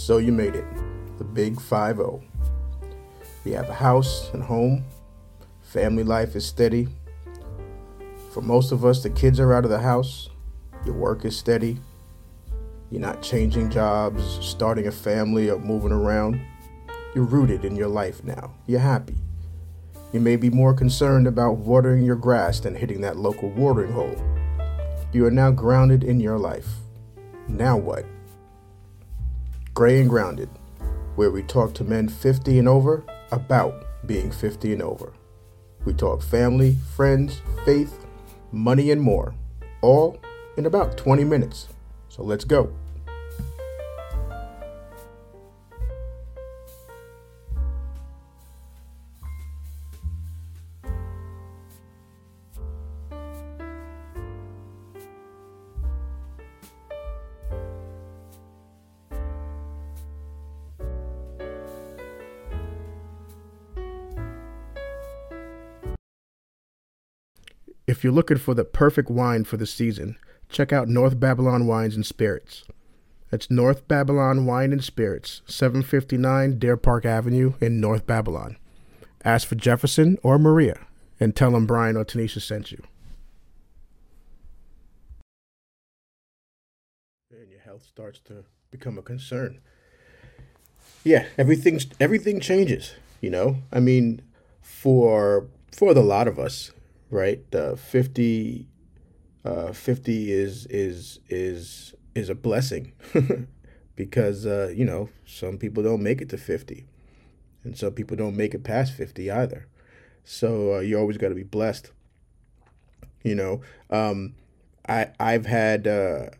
So you made it. The big 5 0. You have a house and home. Family life is steady. For most of us, the kids are out of the house. Your work is steady. You're not changing jobs, starting a family, or moving around. You're rooted in your life now. You're happy. You may be more concerned about watering your grass than hitting that local watering hole. You are now grounded in your life. Now what? Grey and Grounded, where we talk to men 50 and over about being 50 and over. We talk family, friends, faith, money, and more, all in about 20 minutes. So let's go. If you're looking for the perfect wine for the season, check out North Babylon Wines and Spirits. That's North Babylon Wine and Spirits, 759 Deer Park Avenue in North Babylon. Ask for Jefferson or Maria and tell them Brian or Tanisha sent you. And your health starts to become a concern. Yeah, everything's everything changes, you know? I mean, for for the lot of us, right? Uh, 50, uh, 50 is is is is a blessing because uh, you know some people don't make it to 50 and some people don't make it past 50 either. So uh, you always got to be blessed you know? Um, i i've had uh,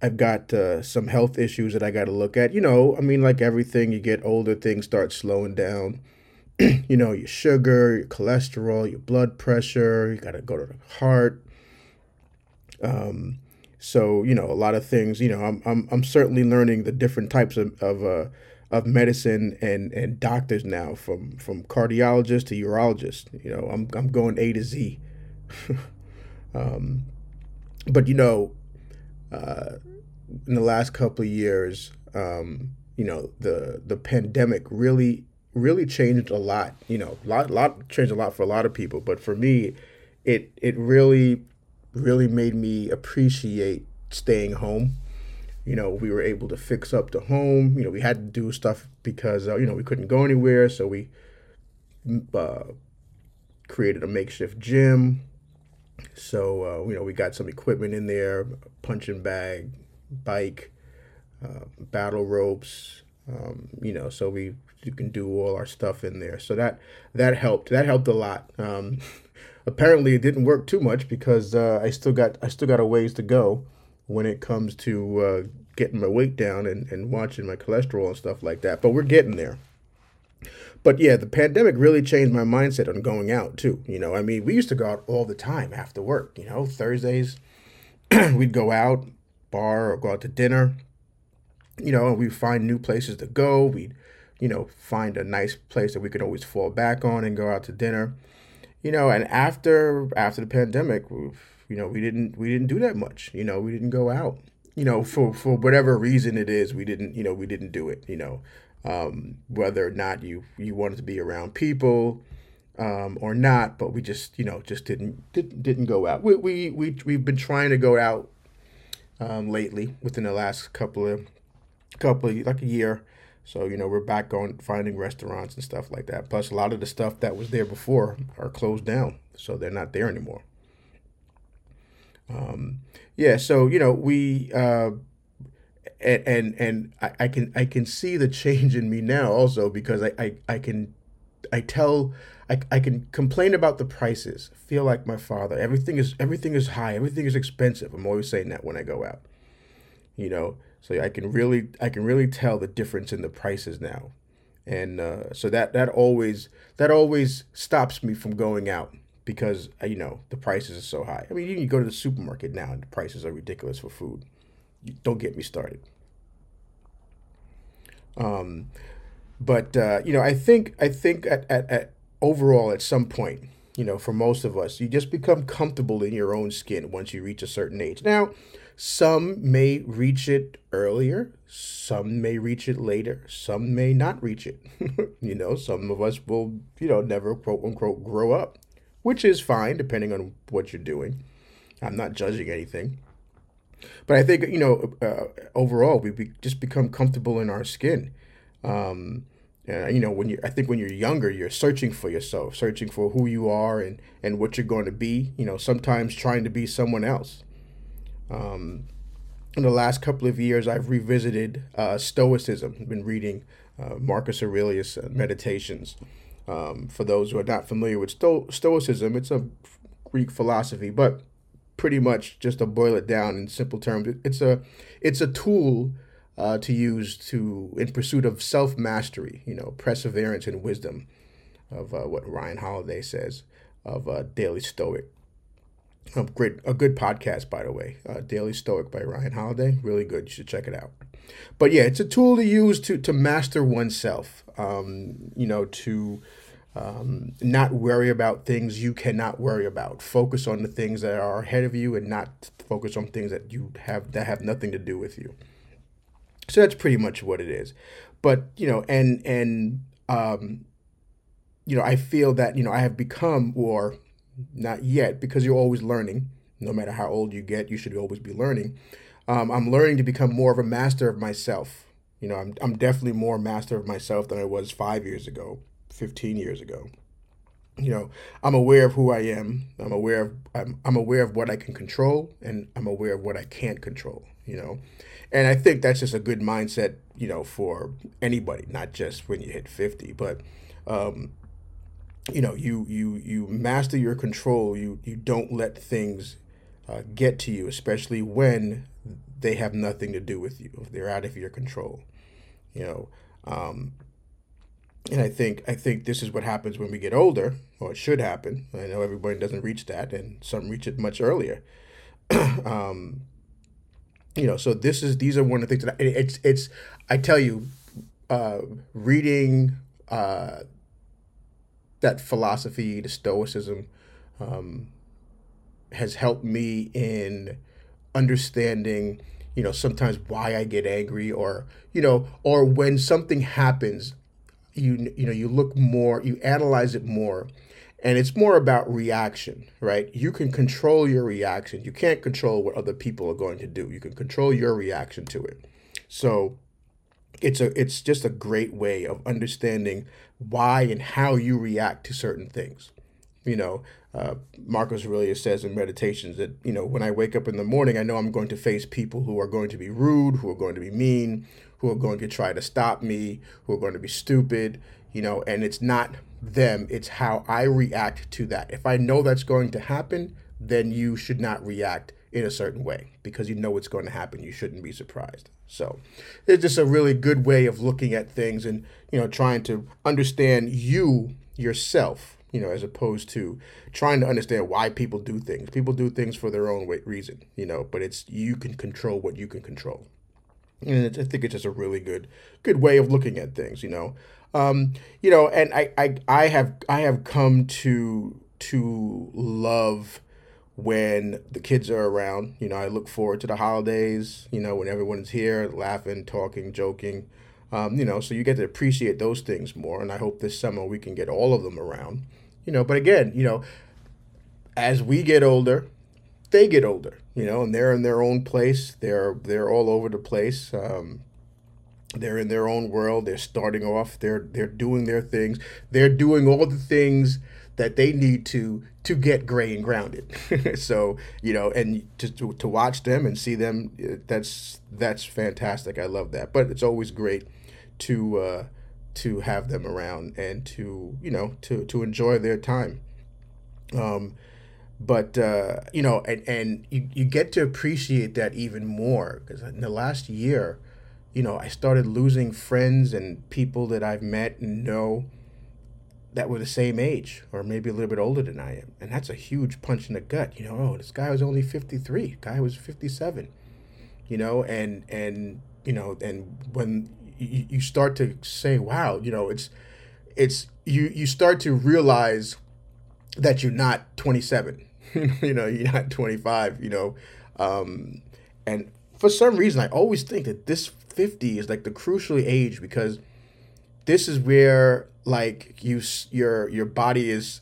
i've got uh, some health issues that i got to look at you know? I mean like everything you get older things start slowing down you know your sugar your cholesterol your blood pressure you got to go to the heart um, so you know a lot of things. You know, I'm I'm I'm certainly learning the different types of of uh, of medicine and and doctors now, from from cardiologist to urologist. You know, I'm I'm going A to Z. um, but you know, uh, in the last couple of years, um, you know, the the pandemic really really changed a lot. You know, lot lot changed a lot for a lot of people, but for me, it it really really made me appreciate staying home. You know, we were able to fix up the home. You know, we had to do stuff because uh, you know we couldn't go anywhere, so we uh, created a makeshift gym. So uh, you know, we got some equipment in there: punching bag, bike, uh, battle ropes. Um, you know, so we you can do all our stuff in there. So that that helped. That helped a lot. Um, apparently it didn't work too much because uh, I still got I still got a ways to go when it comes to uh, getting my weight down and, and watching my cholesterol and stuff like that. But we're getting there. But yeah, the pandemic really changed my mindset on going out too. You know, I mean, we used to go out all the time after work. You know, Thursdays we'd go out, bar or go out to dinner. You know, we'd find new places to go. We'd, you know, find a nice place that we could always fall back on and go out to dinner you know, and after after the pandemic, you know, we didn't we didn't do that much. You know, we didn't go out. You know, for for whatever reason it is, we didn't. You know, we didn't do it. You know, um, whether or not you you wanted to be around people. Um, or not, but we just you know just didn't didn't, didn't go out. We, we we we've been trying to go out um, lately within the last couple of couple of, like a year, so, you know, we're back on finding restaurants and stuff like that. Plus, a lot of the stuff that was there before are closed down. So they're not there anymore. Um, yeah, so, you know, we, uh, and, and, and I, I can, I can see the change in me now also because I, I, I can, I tell, I, I can complain about the prices, feel like my father. Everything is, everything is high. Everything is expensive. I'm always saying that when I go out, you know, so I can really I can really tell the difference in the prices now, and uh, so that that always that always stops me from going out because uh, you know the prices are so high. I mean, you go to the supermarket now and the prices are ridiculous for food. Don't get me started. Um, but uh, you know, I think I think at, at, at overall at some point, you know, for most of us, you just become comfortable in your own skin once you reach a certain age. Now, some may reach it earlier, some may reach it later, some may not reach it. you know, some of us will, you know, never quote unquote grow up, which is fine depending on what you're doing. I'm not judging anything. But I think, you know, uh, overall, we be, just become comfortable in our skin. Um, uh, you know, when you, I think when you're younger, you're searching for yourself, searching for who you are and, and what you're going to be, you know, sometimes trying to be someone else. Um, in the last couple of years, I've revisited uh, Stoicism. I've been reading uh, Marcus Aurelius' uh, Meditations. Um, for those who are not familiar with Sto- Stoicism, it's a Greek philosophy, but pretty much just to boil it down in simple terms, it's a it's a tool uh, to use to in pursuit of self mastery, you know, perseverance and wisdom, of uh, what Ryan Holiday says of uh, Daily Stoic. A great, a good podcast, by the way. Uh, Daily Stoic by Ryan Holiday, really good. You should check it out. But yeah, it's a tool to use to to master oneself. Um, you know, to um, not worry about things you cannot worry about. Focus on the things that are ahead of you, and not focus on things that you have that have nothing to do with you. So that's pretty much what it is. But you know, and and um, you know, I feel that you know I have become or not yet, because you're always learning. No matter how old you get, you should always be learning. Um, I'm learning to become more of a master of myself. You know, I'm, I'm definitely more master of myself than I was five years ago, 15 years ago. You know, I'm aware of who I am. I'm aware of I'm, I'm aware of what I can control, and I'm aware of what I can't control. You know, and I think that's just a good mindset. You know, for anybody, not just when you hit 50, but um, you know you you you master your control. You you don't let things uh, get to you especially when they have nothing to do with you. They're out of your control you know um, and i think i think this is what happens when we get older or it should happen. I know everybody doesn't reach that and some reach it much earlier. Um, you know so this is these are one of the things that I, it's it's i tell you uh, reading uh, that philosophy, the Stoicism, um, has helped me in understanding, you know, sometimes why I get angry, or you know, or when something happens, you you know, you look more, you analyze it more, and it's more about reaction, right? You can control your reaction. You can't control what other people are going to do. You can control your reaction to it. So it's a it's just a great way of understanding why and how you react to certain things. You know, uh, Marcus Aurelius says in Meditations that you know when I wake up in the morning, I know I'm going to face people who are going to be rude, who are going to be mean, who are going to try to stop me, who are going to be stupid. You know, and it's not them; it's how I react to that. If I know that's going to happen, then you should not react in a certain way because you know it's going to happen. You shouldn't be surprised. So it's just a really good way of looking at things and, you know, trying to understand you yourself, you know, as opposed to trying to understand why people do things. People do things for their own reason, you know, but it's you can control what you can control. And I think it's just a really good, good way of looking at things, you know. Um, you know, and I, I, I have, I have come to, to love when the kids are around. You know, I look forward to the holidays, you know, when everyone's here, laughing, talking, joking. Um, you know, so you get to appreciate those things more. And I hope this summer we can get all of them around. You know, but again, you know, as we get older, they get older, you know, and they're in their own place. They're they're all over the place. Um, they're in their own world. They're starting off. They're they're doing their things. They're doing all the things that they need to to get gray and grounded. so you know, and to, to, to watch them and see them, uh, that's that's fantastic. I love that. But it's always great to uh, to have them around and to you know to to enjoy their time. Um, but uh, you know, and and you, you get to appreciate that even more because in the last year, you know, I started losing friends and people that I've met and know that were the same age or maybe a little bit older than I am. And that's a huge punch in the gut. You know, oh, this guy was only 53, guy was 57. You know, and and you know, and when you, you start to say, wow, you know, it's it's you you start to realize that you're not 27. you know, you're not 25, you know. Um And for some reason, I always think that this 50 is like the crucial age because this is where like you your your body is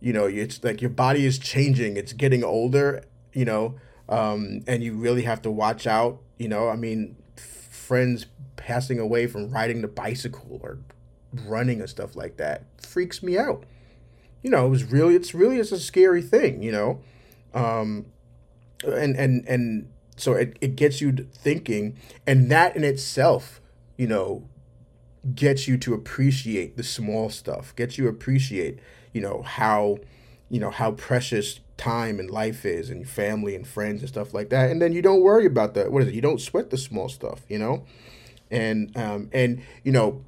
you know it's like your body is changing it's getting older you know um, and you really have to watch out you know i mean friends passing away from riding the bicycle or running and stuff like that freaks me out. You know it was really it's really it's a scary thing you know? Um, and and and so it, it gets you thinking and that in itself you know gets you to appreciate the small stuff gets you appreciate you know how you know how precious time and life is and family and friends and stuff like that. And then you don't worry about the what is it? You don't sweat the small stuff you know? And um and you know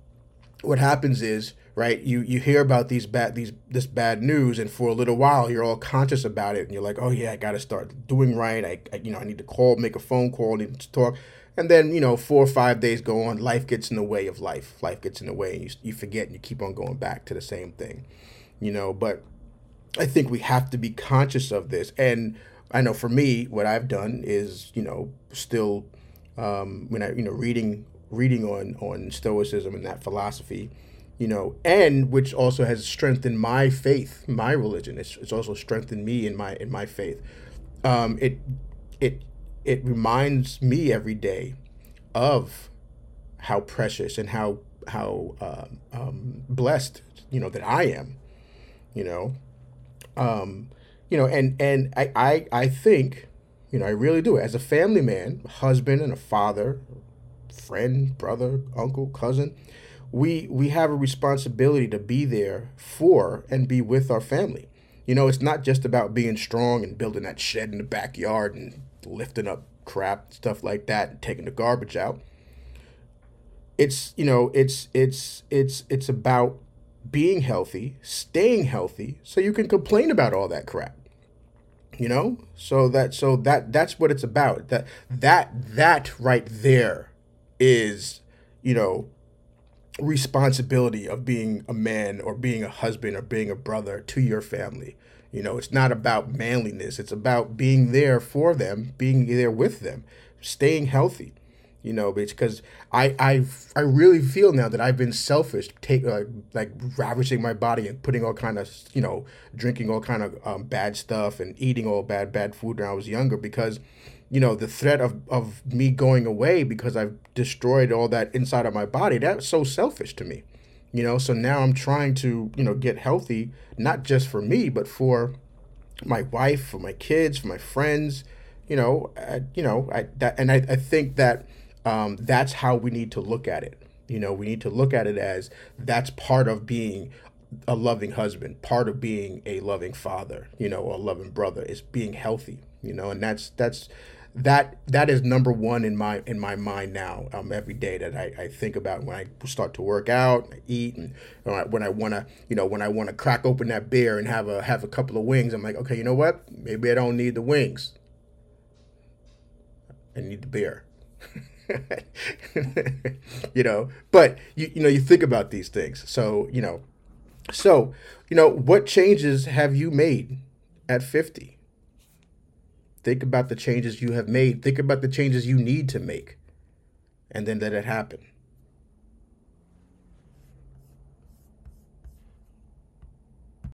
what happens is right you you hear about these bad these this bad news and for a little while you're all conscious about it and you're like oh yeah i gotta start doing right. I, I you know i need to call make a phone call I need to talk and then you know four or five days go on life gets in the way of life. Life gets in the way and you, you forget and you keep on going back to the same thing you know? But i think we have to be conscious of this. And i know for me what i've done is you know still um, when i you know reading reading on on stoicism and that philosophy you know and which also has strengthened my faith my religion. It's, it's also strengthened me in my in my faith. Um, it it it reminds me every day of how precious and how how uh, um, blessed you know that I am you know? Um, you know and and I, I I think you know I really do. As a family man husband and a father friend brother uncle cousin we we have a responsibility to be there for and be with our family. You know it's not just about being strong and building that shed in the backyard and lifting up crap stuff like that and taking the garbage out. It's you know it's it's it's it's about being healthy staying healthy so you can complain about all that crap you know? So that so that that's what it's about. That that that right there is you know responsibility of being a man or being a husband or being a brother to your family you know it's not about manliness. It's about being there for them being there with them staying healthy. You know because i i i really feel now that i've been selfish take like like ravaging my body and putting all kind of you know drinking all kind of um, bad stuff and eating all bad bad food when i was younger because you know the threat of of me going away because i've destroyed all that inside of my body that's so selfish to me you know so now i'm trying to you know get healthy not just for me but for my wife for my kids for my friends you know I, you know I, that, and I, I think that um, that's how we need to look at it. You know we need to look at it as that's part of being a loving husband part of being a loving father you know a loving brother is being healthy you know and that's that's that that is number one in my in my mind now um, every day that I, I think about when I start to work out, I eat, and when I, when I want to you know when I want to crack open that beer and have a have a couple of wings, I'm like, okay, you know what? Maybe I don't need the wings. I need the beer. you know, but you you know you think about these things. So you know, so you know what changes have you made at 50? Think about the changes you have made. Think about the changes you need to make, and then let it happen.